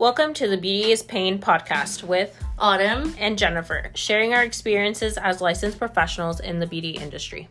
Welcome to the Beauty is Pain podcast with Autumn. and Jennifer, sharing our experiences as licensed professionals in the beauty industry.